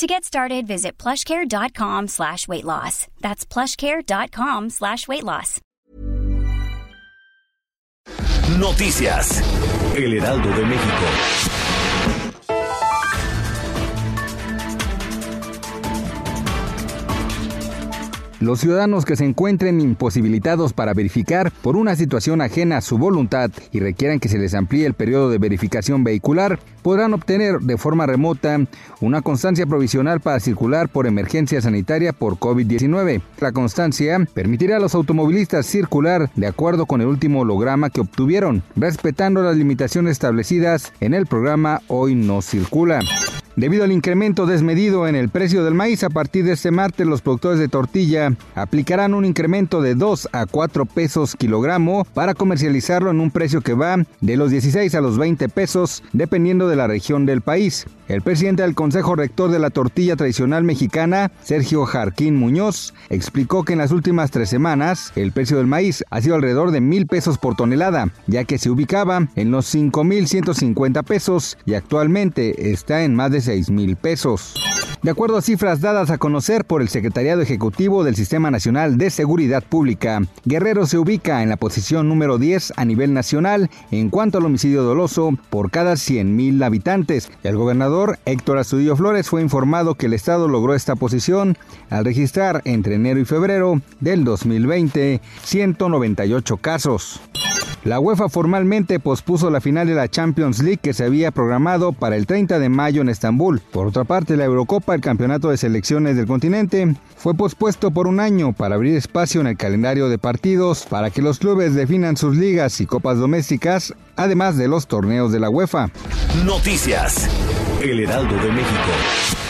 To get started, visit plushcare.com slash weight loss. That's plushcare.com slash weight loss. Noticias. El Heraldo de México. Los ciudadanos que se encuentren imposibilitados para verificar por una situación ajena a su voluntad y requieran que se les amplíe el periodo de verificación vehicular podrán obtener de forma remota una constancia provisional para circular por emergencia sanitaria por COVID-19. La constancia permitirá a los automovilistas circular de acuerdo con el último holograma que obtuvieron, respetando las limitaciones establecidas en el programa Hoy no circula. Debido al incremento desmedido en el precio del maíz, a partir de este martes los productores de tortilla aplicarán un incremento de 2 a 4 pesos kilogramo para comercializarlo en un precio que va de los 16 a los 20 pesos dependiendo de la región del país. El presidente del Consejo Rector de la Tortilla Tradicional Mexicana, Sergio Jarquín Muñoz, explicó que en las últimas tres semanas el precio del maíz ha sido alrededor de mil pesos por tonelada, ya que se ubicaba en los 5.150 pesos y actualmente está en más de mil pesos. De acuerdo a cifras dadas a conocer por el Secretariado Ejecutivo del Sistema Nacional de Seguridad Pública, Guerrero se ubica en la posición número 10 a nivel nacional en cuanto al homicidio doloso por cada 100.000 habitantes. El gobernador Héctor Astudillo Flores fue informado que el estado logró esta posición al registrar entre enero y febrero del 2020 198 casos. La UEFA formalmente pospuso la final de la Champions League que se había programado para el 30 de mayo en Estambul. Por otra parte, la Eurocopa, el campeonato de selecciones del continente, fue pospuesto por un año para abrir espacio en el calendario de partidos para que los clubes definan sus ligas y copas domésticas, además de los torneos de la UEFA. Noticias. El Heraldo de México.